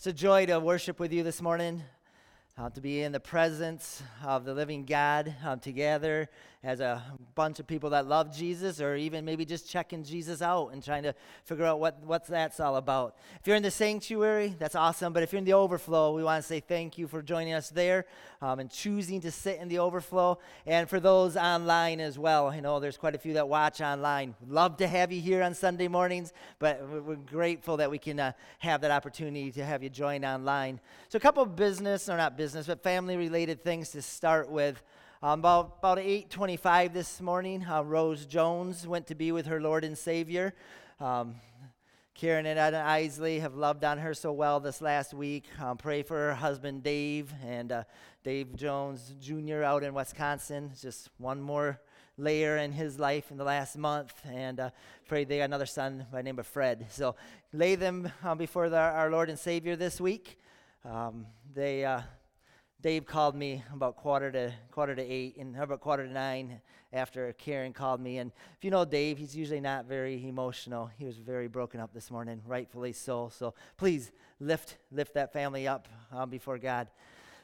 It's a joy to worship with you this morning, uh, to be in the presence of the living God um, together as a bunch of people that love Jesus, or even maybe just checking Jesus out and trying to figure out what, what that's all about. If you're in the sanctuary, that's awesome. But if you're in the overflow, we want to say thank you for joining us there um, and choosing to sit in the overflow. And for those online as well, you know, there's quite a few that watch online. Love to have you here on Sunday mornings, but we're grateful that we can uh, have that opportunity to have you join online. So, a couple of business, or not business, but family related things to start with. Um, about about 8:25 this morning, uh, Rose Jones went to be with her Lord and Savior. Um, Karen and Ed Isley have loved on her so well this last week. Um, pray for her husband Dave and uh, Dave Jones Jr. out in Wisconsin. Just one more layer in his life in the last month, and uh, pray they got another son by the name of Fred. So lay them uh, before the, our Lord and Savior this week. Um, they uh, Dave called me about quarter to quarter to eight, and about quarter to nine after Karen called me. And if you know Dave, he's usually not very emotional. He was very broken up this morning, rightfully so. So please lift lift that family up um, before God.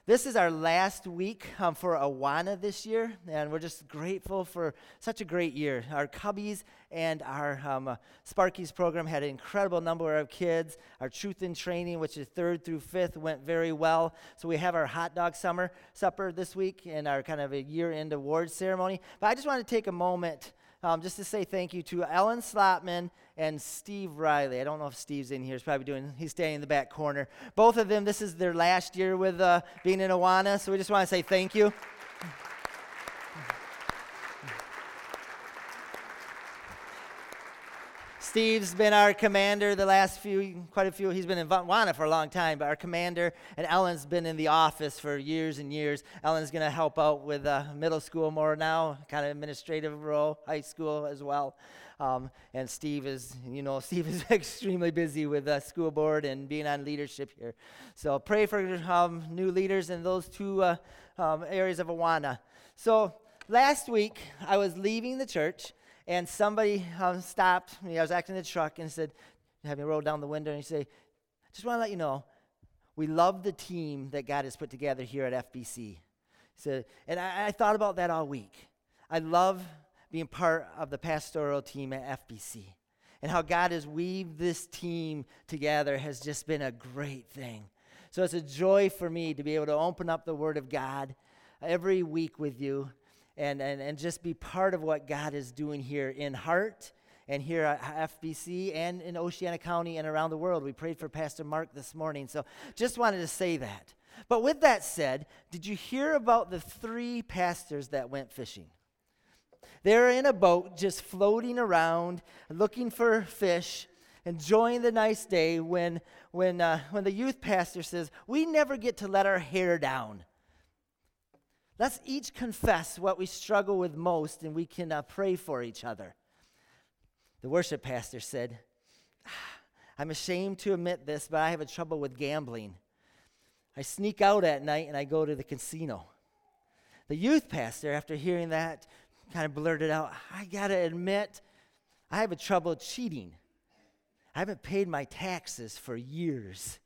This is our last week um, for Awana this year, and we're just grateful for such a great year. Our Cubbies and our um, uh, Sparkies program had an incredible number of kids. Our Truth in Training, which is third through fifth, went very well. So we have our hot dog summer supper this week and our kind of a year end awards ceremony. But I just want to take a moment um, just to say thank you to Ellen Slotman and Steve Riley. I don't know if Steve's in here. He's probably doing, he's standing in the back corner. Both of them, this is their last year with uh, being in Awana, so we just want to say thank you. Steve's been our commander the last few, quite a few. He's been in Awana for a long time, but our commander, and Ellen's been in the office for years and years. Ellen's going to help out with uh, middle school more now, kind of administrative role, high school as well. Um, and Steve is, you know, Steve is extremely busy with the school board and being on leadership here. So pray for um, new leaders in those two uh, um, areas of Awana. So last week, I was leaving the church and somebody um, stopped me. I was acting in the truck and said, had me roll down the window and he say, just want to let you know, we love the team that God has put together here at FBC. Said, and I, I thought about that all week. I love being part of the pastoral team at FBC. And how God has weaved this team together has just been a great thing. So it's a joy for me to be able to open up the Word of God every week with you and, and, and just be part of what God is doing here in Hart and here at FBC and in Oceana County and around the world. We prayed for Pastor Mark this morning. So just wanted to say that. But with that said, did you hear about the three pastors that went fishing? They're in a boat just floating around looking for fish, enjoying the nice day when, when, uh, when the youth pastor says, We never get to let our hair down. Let's each confess what we struggle with most and we can uh, pray for each other. The worship pastor said, ah, I'm ashamed to admit this, but I have a trouble with gambling. I sneak out at night and I go to the casino. The youth pastor, after hearing that, kind of blurted out, I got to admit, I have a trouble cheating. I haven't paid my taxes for years.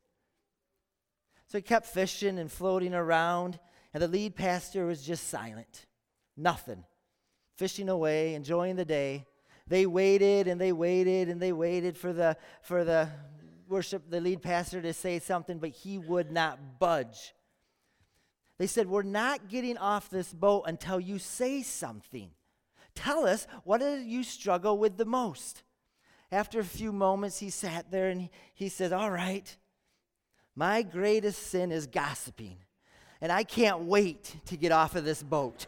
So he kept fishing and floating around. And the lead pastor was just silent. Nothing. Fishing away, enjoying the day. They waited and they waited and they waited for the for the worship the lead pastor to say something, but he would not budge. They said, We're not getting off this boat until you say something. Tell us, what do you struggle with the most? After a few moments, he sat there and he, said, All right, my greatest sin is gossiping and I can't wait to get off of this boat.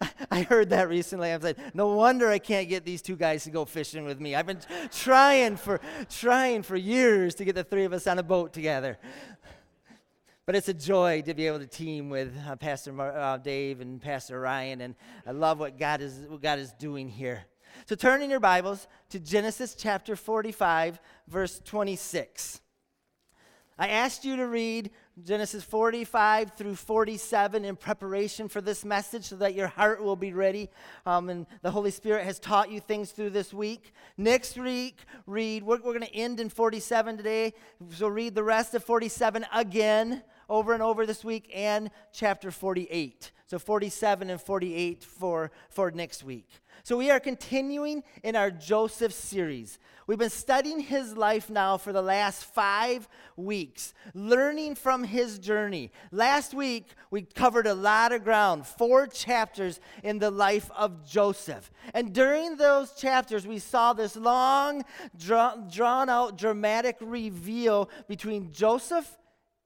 I heard that recently. I was like, no wonder I can't get these two guys to go fishing with me. I've been trying for trying for years to get the three of us on a boat together. But it's a joy to be able to team with uh, Pastor Mar- uh, Dave and Pastor Ryan, and I love what God is what God is doing here. So turn in your Bibles to Genesis chapter 45, verse 26. I asked you to read Genesis 45 through 47 in preparation for this message so that your heart will be ready. Um, and the Holy Spirit has taught you things through this week. Next week, read, we're, we're going to end in 47 today. So read the rest of 47 again over and over this week and chapter 48. So 47 and 48 for, for next week. So we are continuing in our Joseph series. We've been studying his life now for the last five weeks, learning from his journey. Last week, we covered a lot of ground, four chapters in the life of Joseph. And during those chapters, we saw this long, draw, drawn out, dramatic reveal between Joseph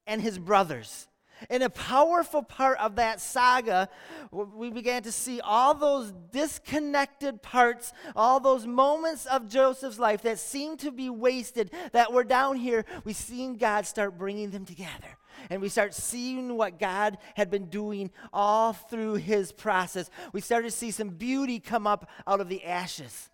and his brothers. In a powerful part of that saga, we began to see all those disconnected parts, all those moments of Joseph's life that seemed to be wasted, that were down here. We seen God start bringing them together. And we start seeing what God had been doing all through his process. We started to see some beauty come up out of the ashes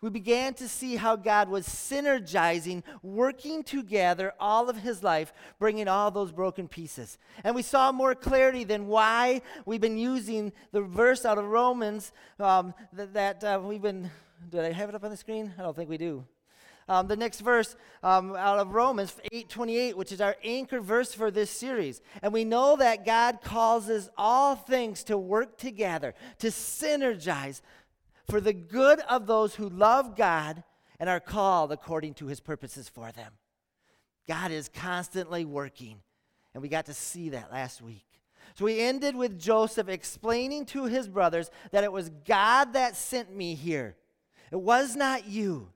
we began to see how God was synergizing, working together all of his life, bringing all those broken pieces. And we saw more clarity than why we've been using the verse out of Romans um, that, that uh, we've been. Did I have it up on the screen? I don't think we do. Um, the next verse um, out of Romans 8:28, which is our anchor verse for this series. And we know that God causes all things to work together, to synergize for the good of those who love God and are called according to his purposes for them. God is constantly working, and we got to see that last week. So we ended with Joseph explaining to his brothers that it was God that sent me here. It was not you.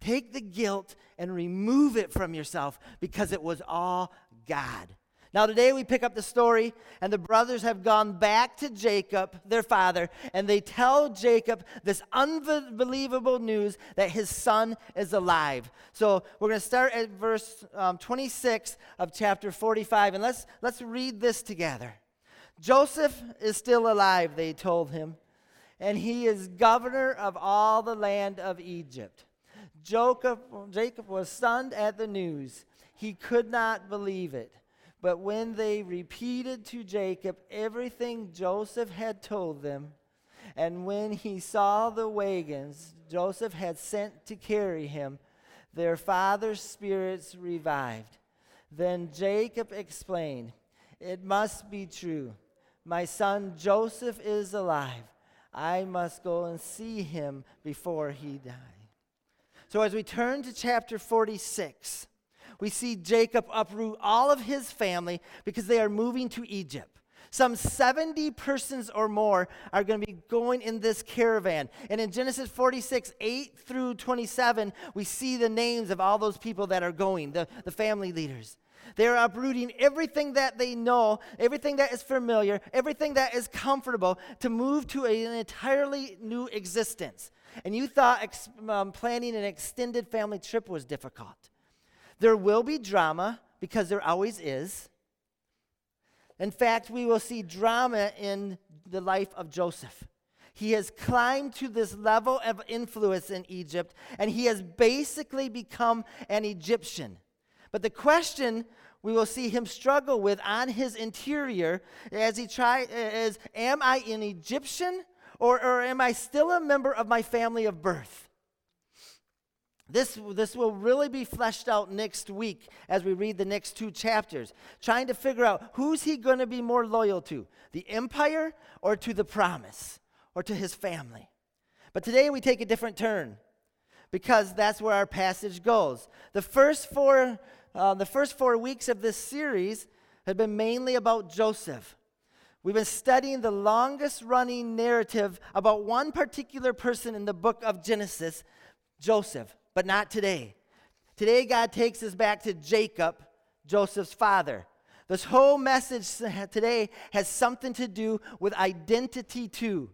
Take the guilt and remove it from yourself because it was all God. Now, today we pick up the story, and the brothers have gone back to Jacob, their father, and they tell Jacob this unbelievable news that his son is alive. So we're going to start at verse um, 26 of chapter 45, and let's, let's read this together. Joseph is still alive, they told him, and he is governor of all the land of Egypt. Jacob, Jacob was stunned at the news. He could not believe it. But when they repeated to Jacob everything Joseph had told them, and when he saw the wagons Joseph had sent to carry him, their father's spirits revived. Then Jacob explained, It must be true. My son Joseph is alive. I must go and see him before he dies. So, as we turn to chapter 46, we see Jacob uproot all of his family because they are moving to Egypt. Some 70 persons or more are going to be going in this caravan. And in Genesis 46, 8 through 27, we see the names of all those people that are going, the, the family leaders. They're uprooting everything that they know, everything that is familiar, everything that is comfortable to move to an entirely new existence. And you thought ex- um, planning an extended family trip was difficult. There will be drama because there always is. In fact, we will see drama in the life of Joseph. He has climbed to this level of influence in Egypt, and he has basically become an Egyptian. But the question we will see him struggle with on his interior as he tries is Am I an Egyptian, or, or am I still a member of my family of birth? This, this will really be fleshed out next week as we read the next two chapters, trying to figure out who's he going to be more loyal to the empire or to the promise or to his family. But today we take a different turn because that's where our passage goes. The first four, uh, the first four weeks of this series have been mainly about Joseph. We've been studying the longest running narrative about one particular person in the book of Genesis, Joseph but not today. Today, God takes us back to Jacob, Joseph's father. This whole message today has something to do with identity, too.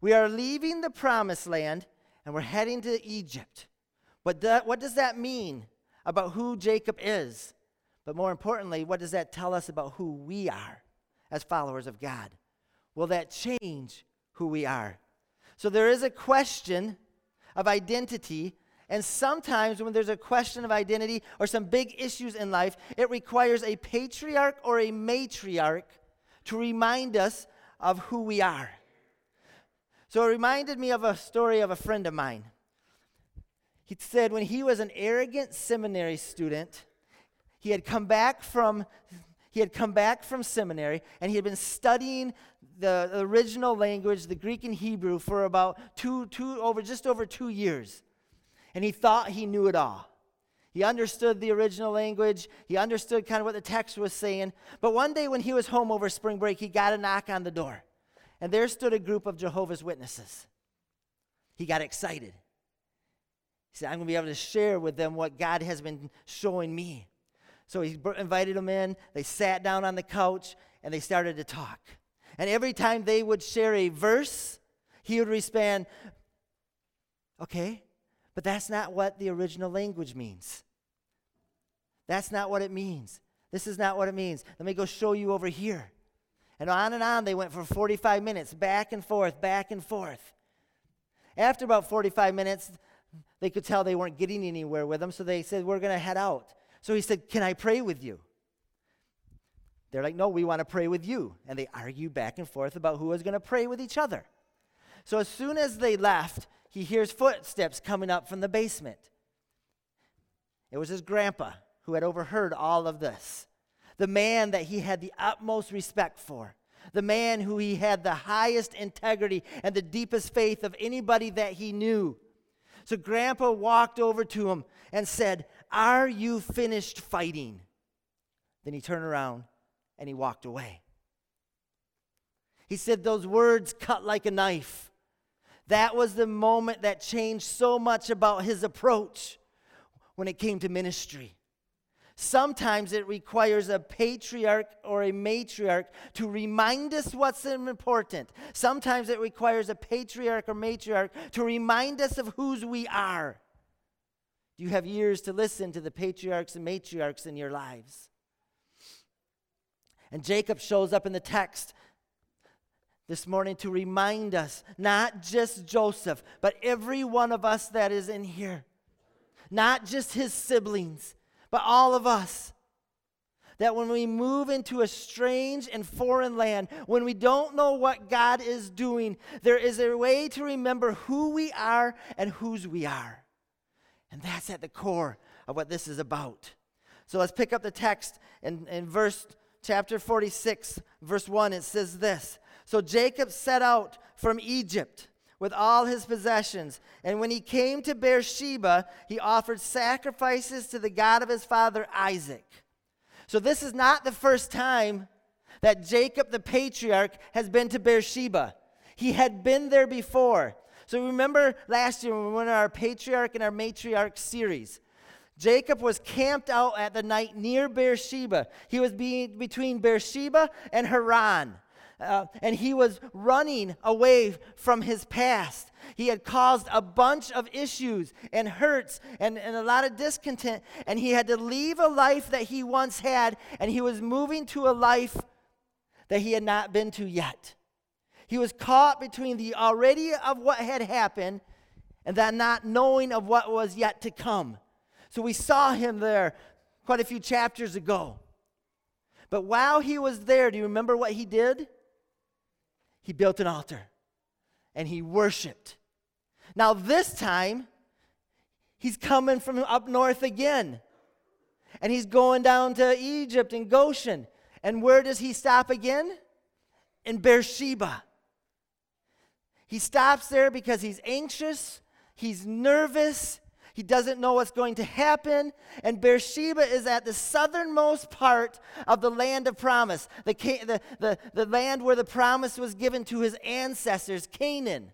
We are leaving the promised land and we're heading to Egypt. But that, what does that mean about who Jacob is? But more importantly, what does that tell us about who we are as followers of God? Will that change who we are? So there is a question of identity And sometimes when there's a question of identity or some big issues in life, it requires a patriarch or a matriarch to remind us of who we are. So it reminded me of a story of a friend of mine. He said when he was an arrogant seminary student, he had come back from he had come back from seminary and he had been studying the original language, the Greek and Hebrew, for about two, two over just over two years. And he thought he knew it all. He understood the original language. He understood kind of what the text was saying. But one day when he was home over spring break, he got a knock on the door. And there stood a group of Jehovah's Witnesses. He got excited. He said, I'm going to be able to share with them what God has been showing me. So he invited them in. They sat down on the couch and they started to talk. And every time they would share a verse, he would respond, Okay, but that's not what the original language means. That's not what it means. This is not what it means. Let me go show you over here. And on and on they went for 45 minutes, back and forth, back and forth. After about 45 minutes, they could tell they weren't getting anywhere with him, so they said, We're going to head out. So he said, Can I pray with you? They're like, No, we want to pray with you. And they argued back and forth about who was going to pray with each other. So as soon as they left, he hears footsteps coming up from the basement. It was his grandpa who had overheard all of this the man that he had the utmost respect for, the man who he had the highest integrity and the deepest faith of anybody that he knew. So Grandpa walked over to him and said, Are you finished fighting? Then he turned around and he walked away. He said, Those words cut like a knife. That was the moment that changed so much about his approach when it came to ministry. Sometimes it requires a patriarch or a matriarch to remind us what's important. Sometimes it requires a patriarch or matriarch to remind us of whose we are. Do you have years to listen to the patriarchs and matriarchs in your lives? And Jacob shows up in the text this morning to remind us, not just Joseph, but every one of us that is in here, not just his siblings, but all of us. That when we move into a strange and foreign land, when we don't know what God is doing, there is a way to remember who we are and whose we are. And that's at the core of what this is about. So let's pick up the text in, in verse chapter 46, verse 1. It says this So Jacob set out from Egypt with all his possessions. And when he came to Beersheba, he offered sacrifices to the God of his father Isaac. So this is not the first time that Jacob the patriarch has been to Beersheba. He had been there before. So remember last year when we went on our patriarch and our matriarch series. Jacob was camped out at the night near Beersheba. He was being between Beersheba and Haran. Uh, and he was running away from his past. He had caused a bunch of issues and hurts and, and a lot of discontent, and he had to leave a life that he once had, and he was moving to a life that he had not been to yet. He was caught between the already of what had happened and that not knowing of what was yet to come. So we saw him there quite a few chapters ago. But while he was there, do you remember what he did? He built an altar and he worshiped. Now, this time, he's coming from up north again. And he's going down to Egypt and Goshen. And where does he stop again? In Beersheba. He stops there because he's anxious, he's nervous, he doesn't know what's going to happen. And Beersheba is at the southernmost part of the land of promise, the, the, the, the land where the promise was given to his ancestors, Canaan.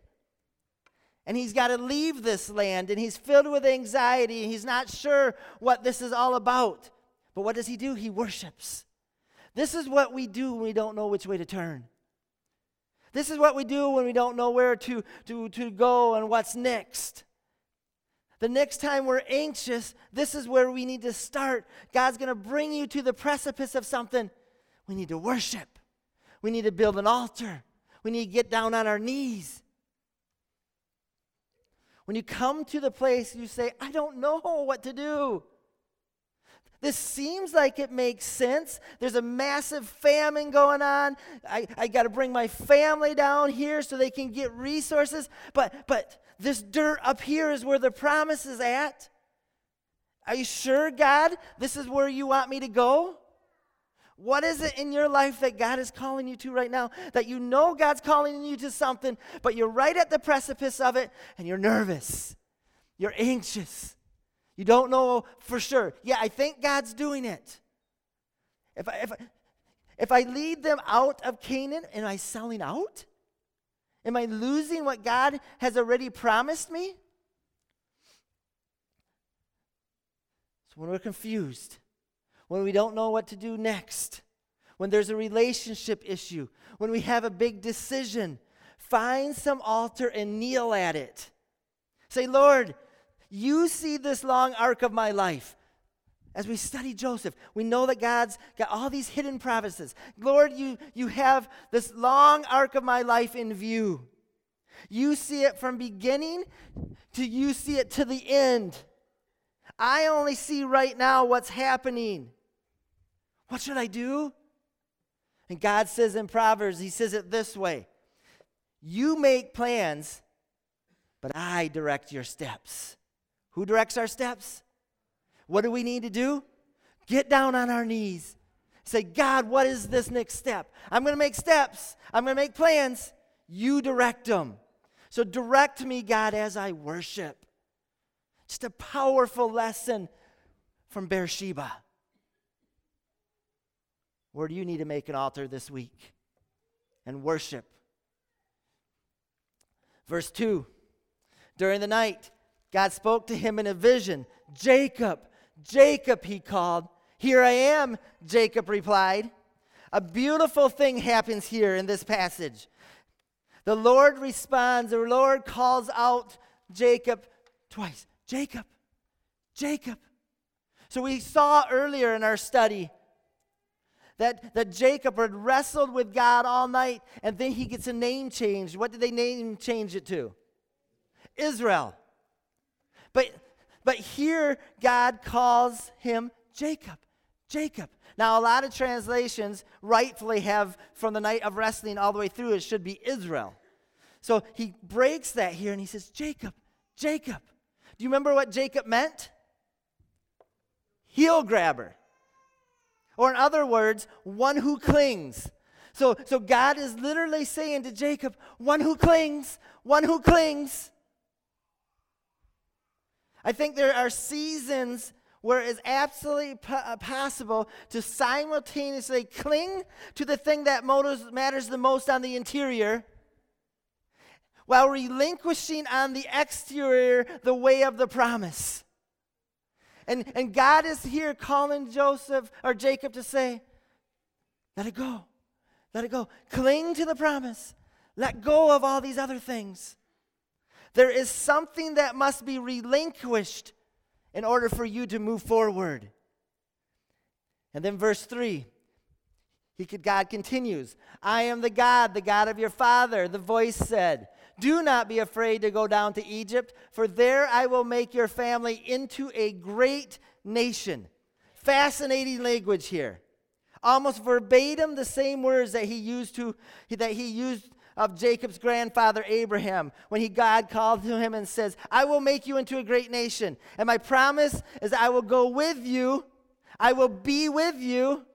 And he's got to leave this land, and he's filled with anxiety, he's not sure what this is all about. But what does he do? He worships. This is what we do when we don't know which way to turn. This is what we do when we don't know where to, to, to go and what's next. The next time we're anxious, this is where we need to start. God's going to bring you to the precipice of something. We need to worship. We need to build an altar. We need to get down on our knees. When you come to the place you say, I don't know what to do. This seems like it makes sense. There's a massive famine going on. I, I got to bring my family down here so they can get resources. But, but this dirt up here is where the promise is at. Are you sure, God, this is where you want me to go? What is it in your life that God is calling you to right now? That you know God's calling you to something, but you're right at the precipice of it and you're nervous. You're anxious. You don't know for sure. Yeah, I think God's doing it. If I, if I, if I lead them out of Canaan, am I selling out? Am I losing what God has already promised me? So when we're confused, when we don't know what to do next, when there's a relationship issue, when we have a big decision, find some altar and kneel at it. Say, Lord, you see this long arc of my life. As we study Joseph, we know that God's got all these hidden promises. Lord, you, you have this long arc of my life in view. You see it from beginning to you see it to the end. I only see right now what's happening. What should I do? And God says in Proverbs, He says it this way You make plans, but I direct your steps. Who directs our steps? What do we need to do? Get down on our knees. Say, God, what is this next step? I'm going to make steps. I'm going to make plans. You direct them. So direct me, God, as I worship. Just a powerful lesson from Beersheba. Where do you need to make an altar this week and worship? Verse 2 During the night, God spoke to him in a vision. Jacob, Jacob, he called. Here I am, Jacob replied. A beautiful thing happens here in this passage. The Lord responds, the Lord calls out Jacob twice Jacob, Jacob. So we saw earlier in our study that, that Jacob had wrestled with God all night and then he gets a name change. What did they name change it to? Israel. But, but here, God calls him Jacob. Jacob. Now, a lot of translations rightfully have from the night of wrestling all the way through, it should be Israel. So he breaks that here and he says, Jacob, Jacob. Do you remember what Jacob meant? Heel grabber. Or, in other words, one who clings. So, so God is literally saying to Jacob, one who clings, one who clings. I think there are seasons where it's absolutely uh, possible to simultaneously cling to the thing that matters the most on the interior while relinquishing on the exterior the way of the promise. And, and God is here calling Joseph or Jacob to say, let it go. Let it go. Cling to the promise. Let go of all these other things. There is something that must be relinquished in order for you to move forward. And then verse 3, he could, God continues, I am the God, the God of your father. The voice said, Do not be afraid to go down to Egypt, for there I will make your family into a great nation. Fascinating language here. Almost verbatim the same words that he used to that he used of Jacob's grandfather Abraham when he God called to him and says, "I will make you into a great nation, and my promise is I will go with you. I will be with you."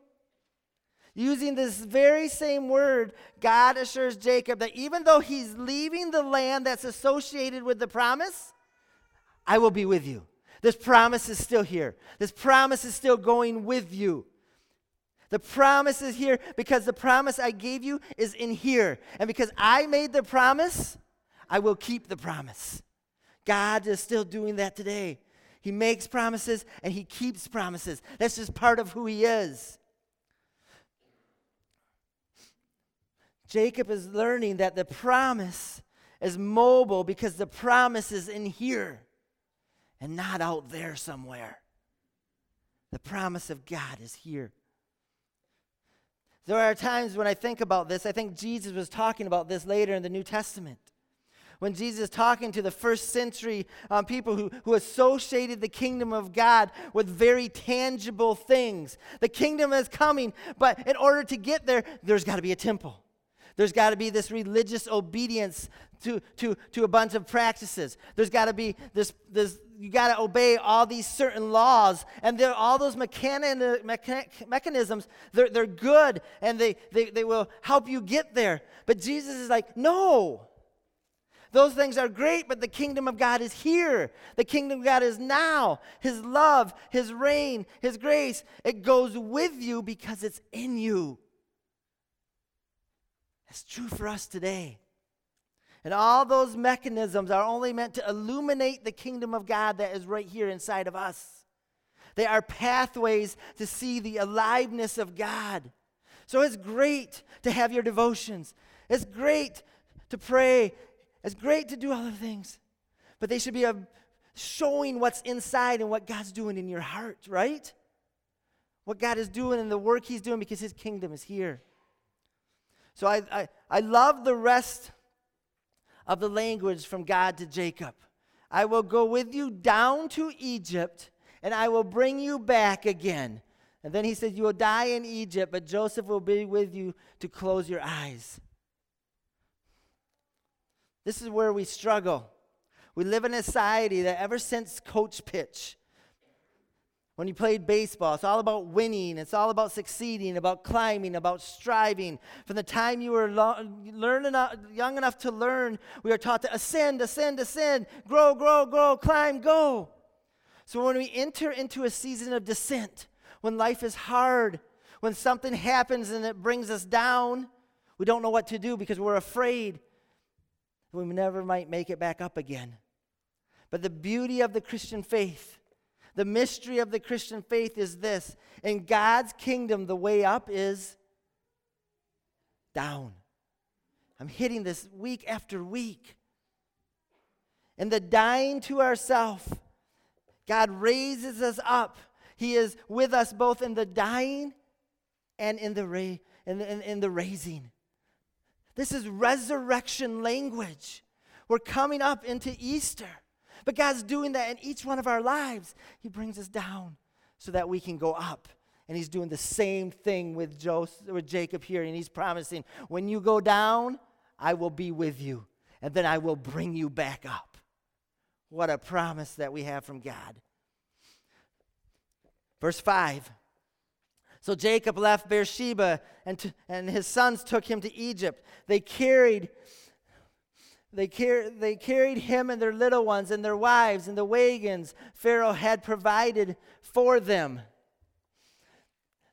Using this very same word, God assures Jacob that even though he's leaving the land that's associated with the promise, I will be with you. This promise is still here. This promise is still going with you. The promise is here because the promise I gave you is in here. And because I made the promise, I will keep the promise. God is still doing that today. He makes promises and he keeps promises. That's just part of who he is. Jacob is learning that the promise is mobile because the promise is in here and not out there somewhere. The promise of God is here. There are times when I think about this, I think Jesus was talking about this later in the New Testament. When Jesus is talking to the first century um, people who, who associated the kingdom of God with very tangible things. The kingdom is coming, but in order to get there, there's got to be a temple. There's got to be this religious obedience to, to, to a bunch of practices. There's got to be this, this you got to obey all these certain laws. And all those mechani- mecha- mechanisms, they're, they're good and they, they, they will help you get there. But Jesus is like, no. Those things are great, but the kingdom of God is here. The kingdom of God is now. His love, His reign, His grace, it goes with you because it's in you. It's true for us today. And all those mechanisms are only meant to illuminate the kingdom of God that is right here inside of us. They are pathways to see the aliveness of God. So it's great to have your devotions. It's great to pray. It's great to do other things. But they should be a, showing what's inside and what God's doing in your heart, right? What God is doing and the work He's doing because His kingdom is here. So I, I, I love the rest of the language from God to Jacob. I will go with you down to Egypt, and I will bring you back again. And then he said, You will die in Egypt, but Joseph will be with you to close your eyes. This is where we struggle. We live in a society that ever since Coach Pitch, when you played baseball. It's all about winning, it's all about succeeding, about climbing, about striving. From the time you were lo- learning, uh, young enough to learn, we are taught to ascend, ascend, ascend, grow, grow, grow, climb, go. So when we enter into a season of descent, when life is hard, when something happens and it brings us down, we don't know what to do because we're afraid we never might make it back up again. But the beauty of the Christian faith the mystery of the Christian faith is this in God's kingdom, the way up is down. I'm hitting this week after week. In the dying to ourself, God raises us up. He is with us both in the dying and in the, ra- in, in, in the raising. This is resurrection language. We're coming up into Easter. But God's doing that in each one of our lives. He brings us down so that we can go up. And he's doing the same thing with, Joseph, with Jacob here. And he's promising, when you go down, I will be with you. And then I will bring you back up. What a promise that we have from God. Verse 5. So Jacob left Beersheba, and, t- and his sons took him to Egypt. They carried they, car- they carried him and their little ones and their wives and the wagons Pharaoh had provided for them.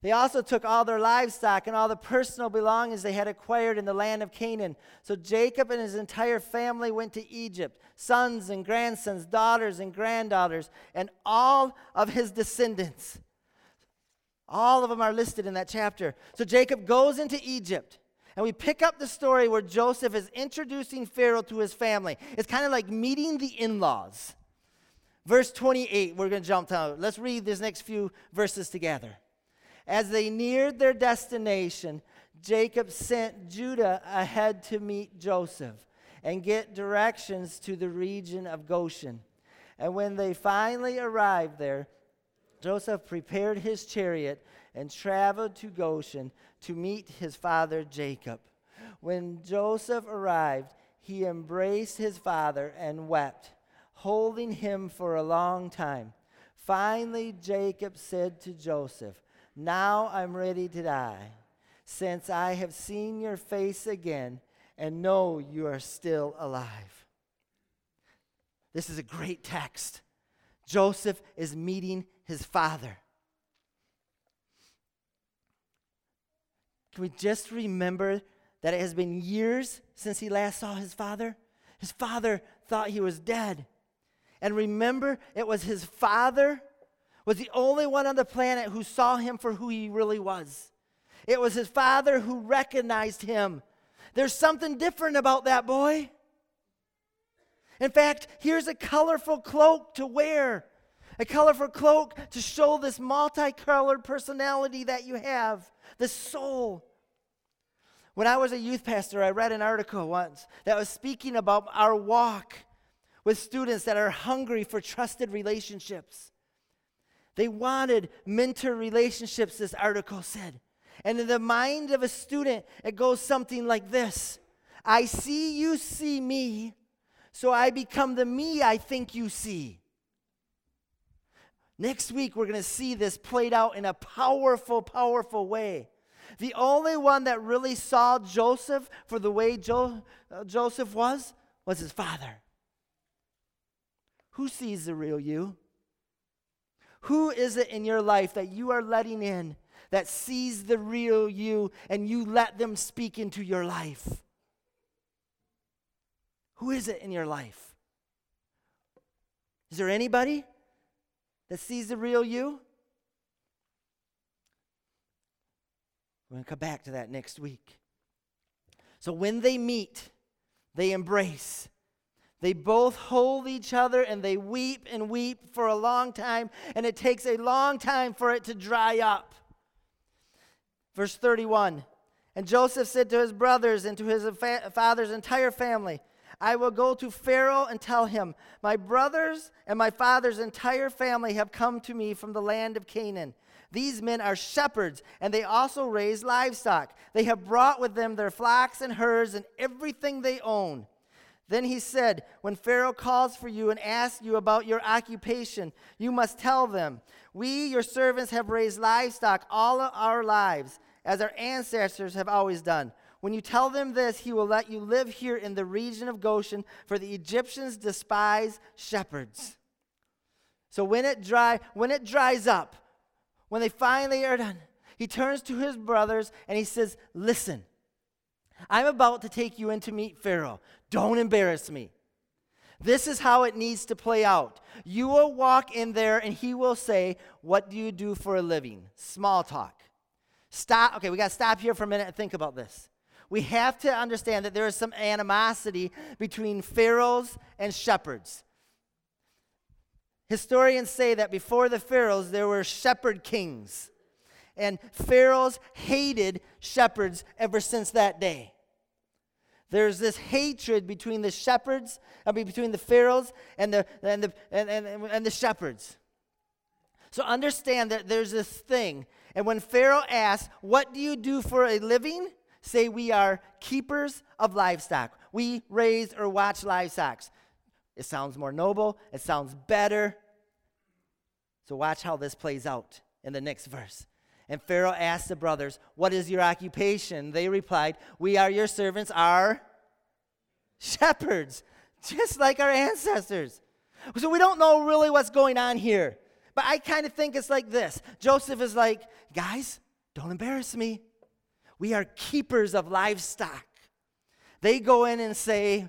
They also took all their livestock and all the personal belongings they had acquired in the land of Canaan. So Jacob and his entire family went to Egypt sons and grandsons, daughters and granddaughters, and all of his descendants. All of them are listed in that chapter. So Jacob goes into Egypt. And we pick up the story where Joseph is introducing Pharaoh to his family. It's kind of like meeting the in laws. Verse 28, we're going to jump down. Let's read these next few verses together. As they neared their destination, Jacob sent Judah ahead to meet Joseph and get directions to the region of Goshen. And when they finally arrived there, Joseph prepared his chariot and traveled to Goshen to meet his father Jacob. When Joseph arrived, he embraced his father and wept, holding him for a long time. Finally, Jacob said to Joseph, Now I'm ready to die, since I have seen your face again and know you are still alive. This is a great text. Joseph is meeting his father. Can we just remember that it has been years since he last saw his father? His father thought he was dead. And remember, it was his father was the only one on the planet who saw him for who he really was. It was his father who recognized him. There's something different about that boy. In fact, here's a colorful cloak to wear, a colorful cloak to show this multicolored personality that you have, this soul. When I was a youth pastor, I read an article once that was speaking about our walk with students that are hungry for trusted relationships. They wanted mentor relationships, this article said. And in the mind of a student, it goes something like this I see you see me, so I become the me I think you see. Next week, we're going to see this played out in a powerful, powerful way. The only one that really saw Joseph for the way jo- uh, Joseph was was his father. Who sees the real you? Who is it in your life that you are letting in that sees the real you and you let them speak into your life? Who is it in your life? Is there anybody that sees the real you? We're going to come back to that next week. So when they meet, they embrace. They both hold each other and they weep and weep for a long time, and it takes a long time for it to dry up. Verse 31 And Joseph said to his brothers and to his fa- father's entire family, I will go to Pharaoh and tell him, My brothers and my father's entire family have come to me from the land of Canaan. These men are shepherds, and they also raise livestock. They have brought with them their flocks and herds and everything they own. Then he said, When Pharaoh calls for you and asks you about your occupation, you must tell them, We, your servants, have raised livestock all our lives, as our ancestors have always done. When you tell them this, he will let you live here in the region of Goshen, for the Egyptians despise shepherds. So when it dry, when it dries up, when they finally are done, he turns to his brothers and he says, Listen, I'm about to take you in to meet Pharaoh. Don't embarrass me. This is how it needs to play out. You will walk in there and he will say, What do you do for a living? Small talk. Stop. Okay, we got to stop here for a minute and think about this. We have to understand that there is some animosity between pharaohs and shepherds. Historians say that before the pharaohs, there were shepherd kings. And pharaohs hated shepherds ever since that day. There's this hatred between the shepherds, I mean, between the pharaohs and the, and, the, and, and, and the shepherds. So understand that there's this thing. And when Pharaoh asks, What do you do for a living? Say, We are keepers of livestock. We raise or watch livestock. It sounds more noble, it sounds better. So watch how this plays out in the next verse. And Pharaoh asked the brothers, What is your occupation? They replied, We are your servants, our shepherds, just like our ancestors. So we don't know really what's going on here. But I kind of think it's like this Joseph is like, Guys, don't embarrass me. We are keepers of livestock. They go in and say,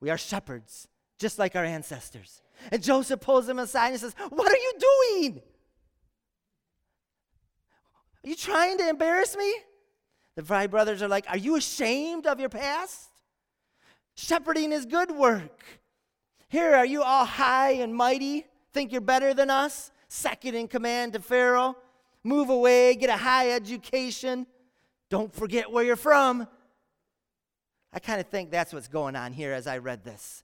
We are shepherds, just like our ancestors. And Joseph pulls them aside and says, What are you doing? Are you trying to embarrass me? The five brothers are like, Are you ashamed of your past? Shepherding is good work. Here, are you all high and mighty? Think you're better than us? Second in command to Pharaoh? Move away, get a high education. Don't forget where you're from. I kind of think that's what's going on here as I read this.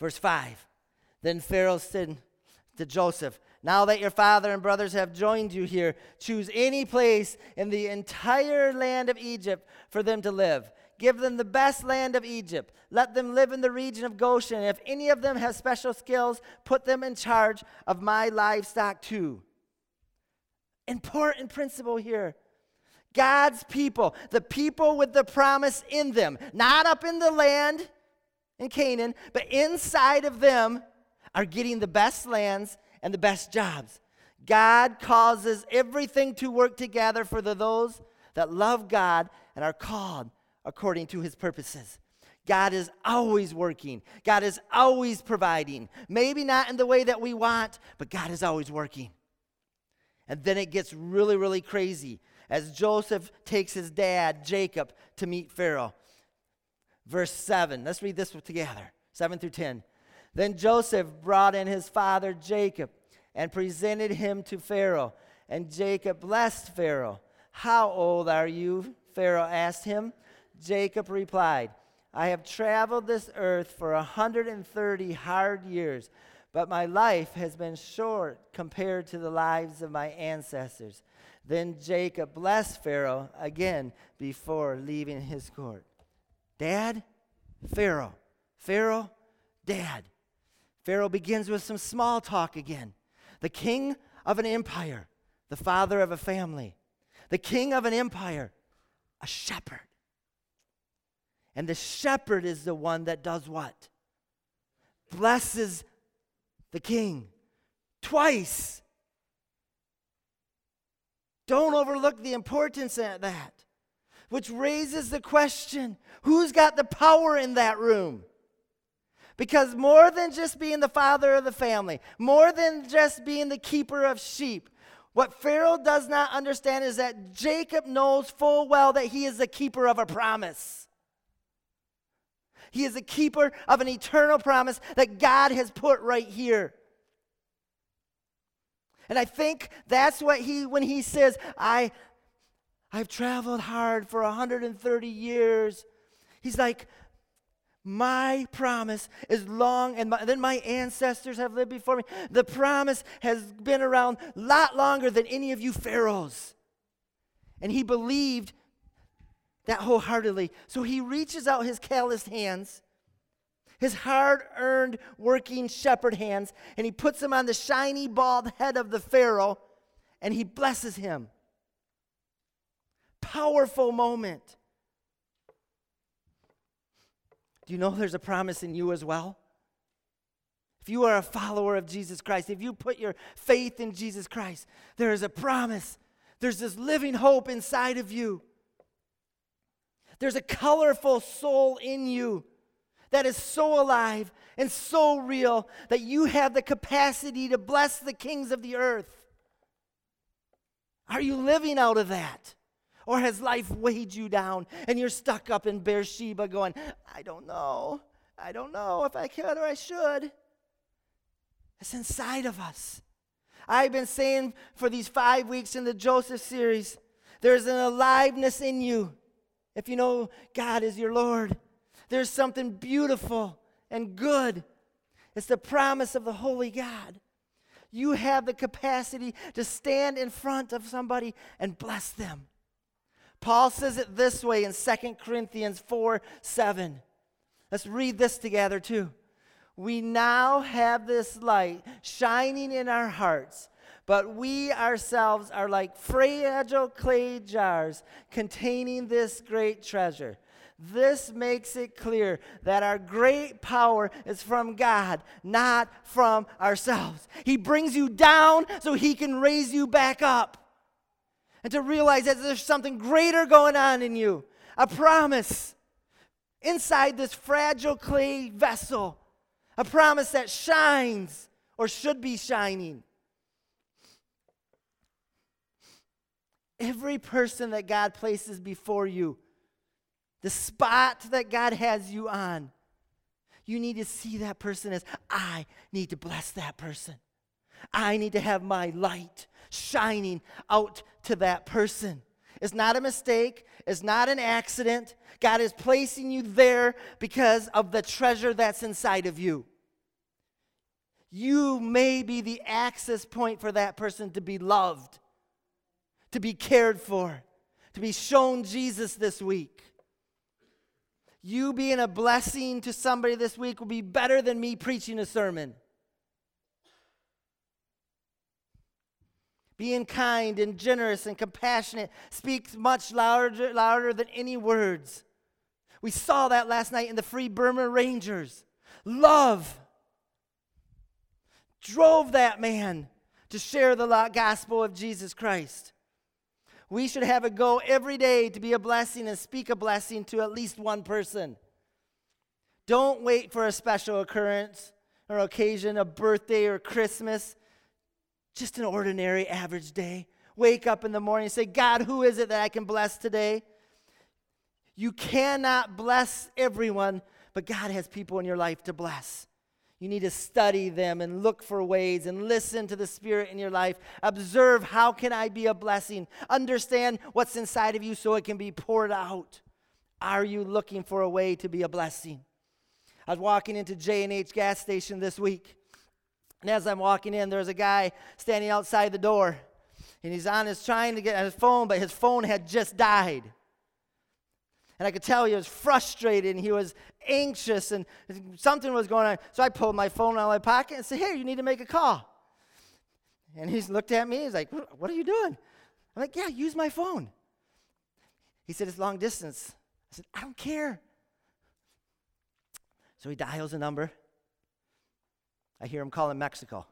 Verse 5 Then Pharaoh said to Joseph, Now that your father and brothers have joined you here, choose any place in the entire land of Egypt for them to live. Give them the best land of Egypt. Let them live in the region of Goshen. If any of them has special skills, put them in charge of my livestock too. Important principle here. God's people, the people with the promise in them, not up in the land, in Canaan, but inside of them are getting the best lands and the best jobs. God causes everything to work together for the, those that love God and are called according to his purposes. God is always working. God is always providing. Maybe not in the way that we want, but God is always working. And then it gets really, really crazy as Joseph takes his dad, Jacob, to meet Pharaoh. Verse 7. Let's read this together 7 through 10. Then Joseph brought in his father Jacob and presented him to Pharaoh. And Jacob blessed Pharaoh. How old are you? Pharaoh asked him. Jacob replied, I have traveled this earth for a 130 hard years, but my life has been short compared to the lives of my ancestors. Then Jacob blessed Pharaoh again before leaving his court. Dad, Pharaoh. Pharaoh, Dad. Pharaoh begins with some small talk again. The king of an empire, the father of a family. The king of an empire, a shepherd. And the shepherd is the one that does what? Blesses the king twice. Don't overlook the importance of that. Which raises the question who's got the power in that room? Because more than just being the father of the family, more than just being the keeper of sheep, what Pharaoh does not understand is that Jacob knows full well that he is the keeper of a promise. He is a keeper of an eternal promise that God has put right here. And I think that's what he, when he says, I, I've traveled hard for 130 years, he's like, my promise is long, and my, then my ancestors have lived before me. The promise has been around a lot longer than any of you pharaohs. And he believed that wholeheartedly. So he reaches out his calloused hands, his hard earned working shepherd hands, and he puts them on the shiny bald head of the Pharaoh, and he blesses him. Powerful moment. Do you know there's a promise in you as well? If you are a follower of Jesus Christ, if you put your faith in Jesus Christ, there is a promise. There's this living hope inside of you. There's a colorful soul in you that is so alive and so real that you have the capacity to bless the kings of the earth. Are you living out of that? Or has life weighed you down and you're stuck up in Beersheba going, I don't know. I don't know if I could or I should. It's inside of us. I've been saying for these five weeks in the Joseph series, there's an aliveness in you. If you know God is your Lord, there's something beautiful and good. It's the promise of the Holy God. You have the capacity to stand in front of somebody and bless them. Paul says it this way in 2 Corinthians 4 7. Let's read this together too. We now have this light shining in our hearts, but we ourselves are like fragile clay jars containing this great treasure. This makes it clear that our great power is from God, not from ourselves. He brings you down so he can raise you back up and to realize that there's something greater going on in you a promise inside this fragile clay vessel, a promise that shines or should be shining. Every person that God places before you, the spot that God has you on, you need to see that person as I need to bless that person. I need to have my light shining out to that person. It's not a mistake, it's not an accident. God is placing you there because of the treasure that's inside of you. You may be the access point for that person to be loved, to be cared for, to be shown Jesus this week. You being a blessing to somebody this week will be better than me preaching a sermon. Being kind and generous and compassionate speaks much louder, louder than any words. We saw that last night in the Free Burma Rangers. Love drove that man to share the gospel of Jesus Christ. We should have a go every day to be a blessing and speak a blessing to at least one person. Don't wait for a special occurrence or occasion, a birthday or Christmas just an ordinary, average day. Wake up in the morning and say, God, who is it that I can bless today? You cannot bless everyone, but God has people in your life to bless. You need to study them and look for ways and listen to the Spirit in your life. Observe how can I be a blessing? Understand what's inside of you so it can be poured out. Are you looking for a way to be a blessing? I was walking into J&H gas station this week. And as I'm walking in, there's a guy standing outside the door. And he's on his trying to get on his phone, but his phone had just died. And I could tell he was frustrated and he was anxious and something was going on. So I pulled my phone out of my pocket and said, Here, you need to make a call. And he's looked at me. He's like, What are you doing? I'm like, Yeah, use my phone. He said, It's long distance. I said, I don't care. So he dials a number. I hear him calling Mexico.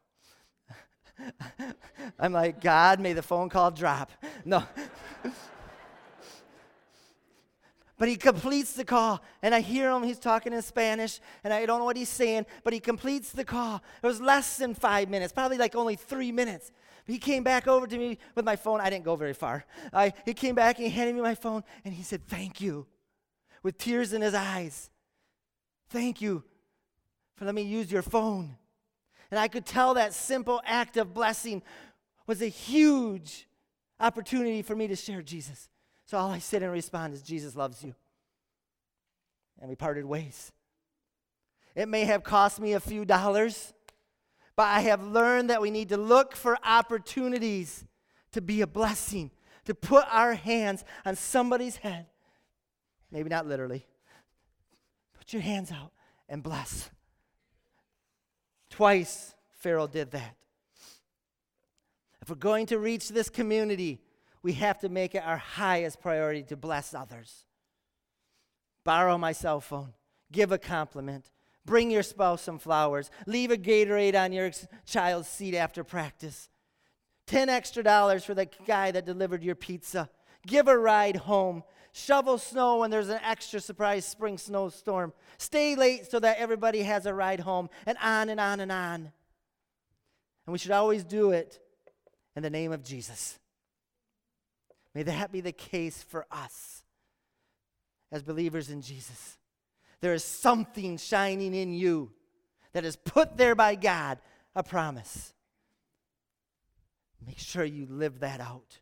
I'm like, God, may the phone call drop. No. but he completes the call. And i hear him he's talking in spanish and i don't know what he's saying but he completes the call. It was less than five minutes probably like only three minutes. He came back over to me with my phone. I didn't go very far. I, he came back and he handed me my phone and he said thank you with tears in his eyes. Thank you for letting me use your phone. And i could tell that simple act of blessing was a huge opportunity for me to share jesus so all I said and respond is, Jesus loves you. And we parted ways. It may have cost me a few dollars, but I have learned that we need to look for opportunities to be a blessing, to put our hands on somebody's head. Maybe not literally. Put your hands out and bless. Twice, Pharaoh did that. If we're going to reach this community, we have to make it our highest priority to bless others. Borrow my cell phone, give a compliment, bring your spouse some flowers, leave a Gatorade on your child's seat after practice. 10 extra dollars for the guy that delivered your pizza. Give a ride home. Shovel snow when there's an extra surprise spring snowstorm. Stay late so that everybody has a ride home, and on and on and on. And we should always do it in the name of Jesus. May that be the case for us as believers in Jesus. There is something shining in you that is put there by God, a promise. Make sure you live that out.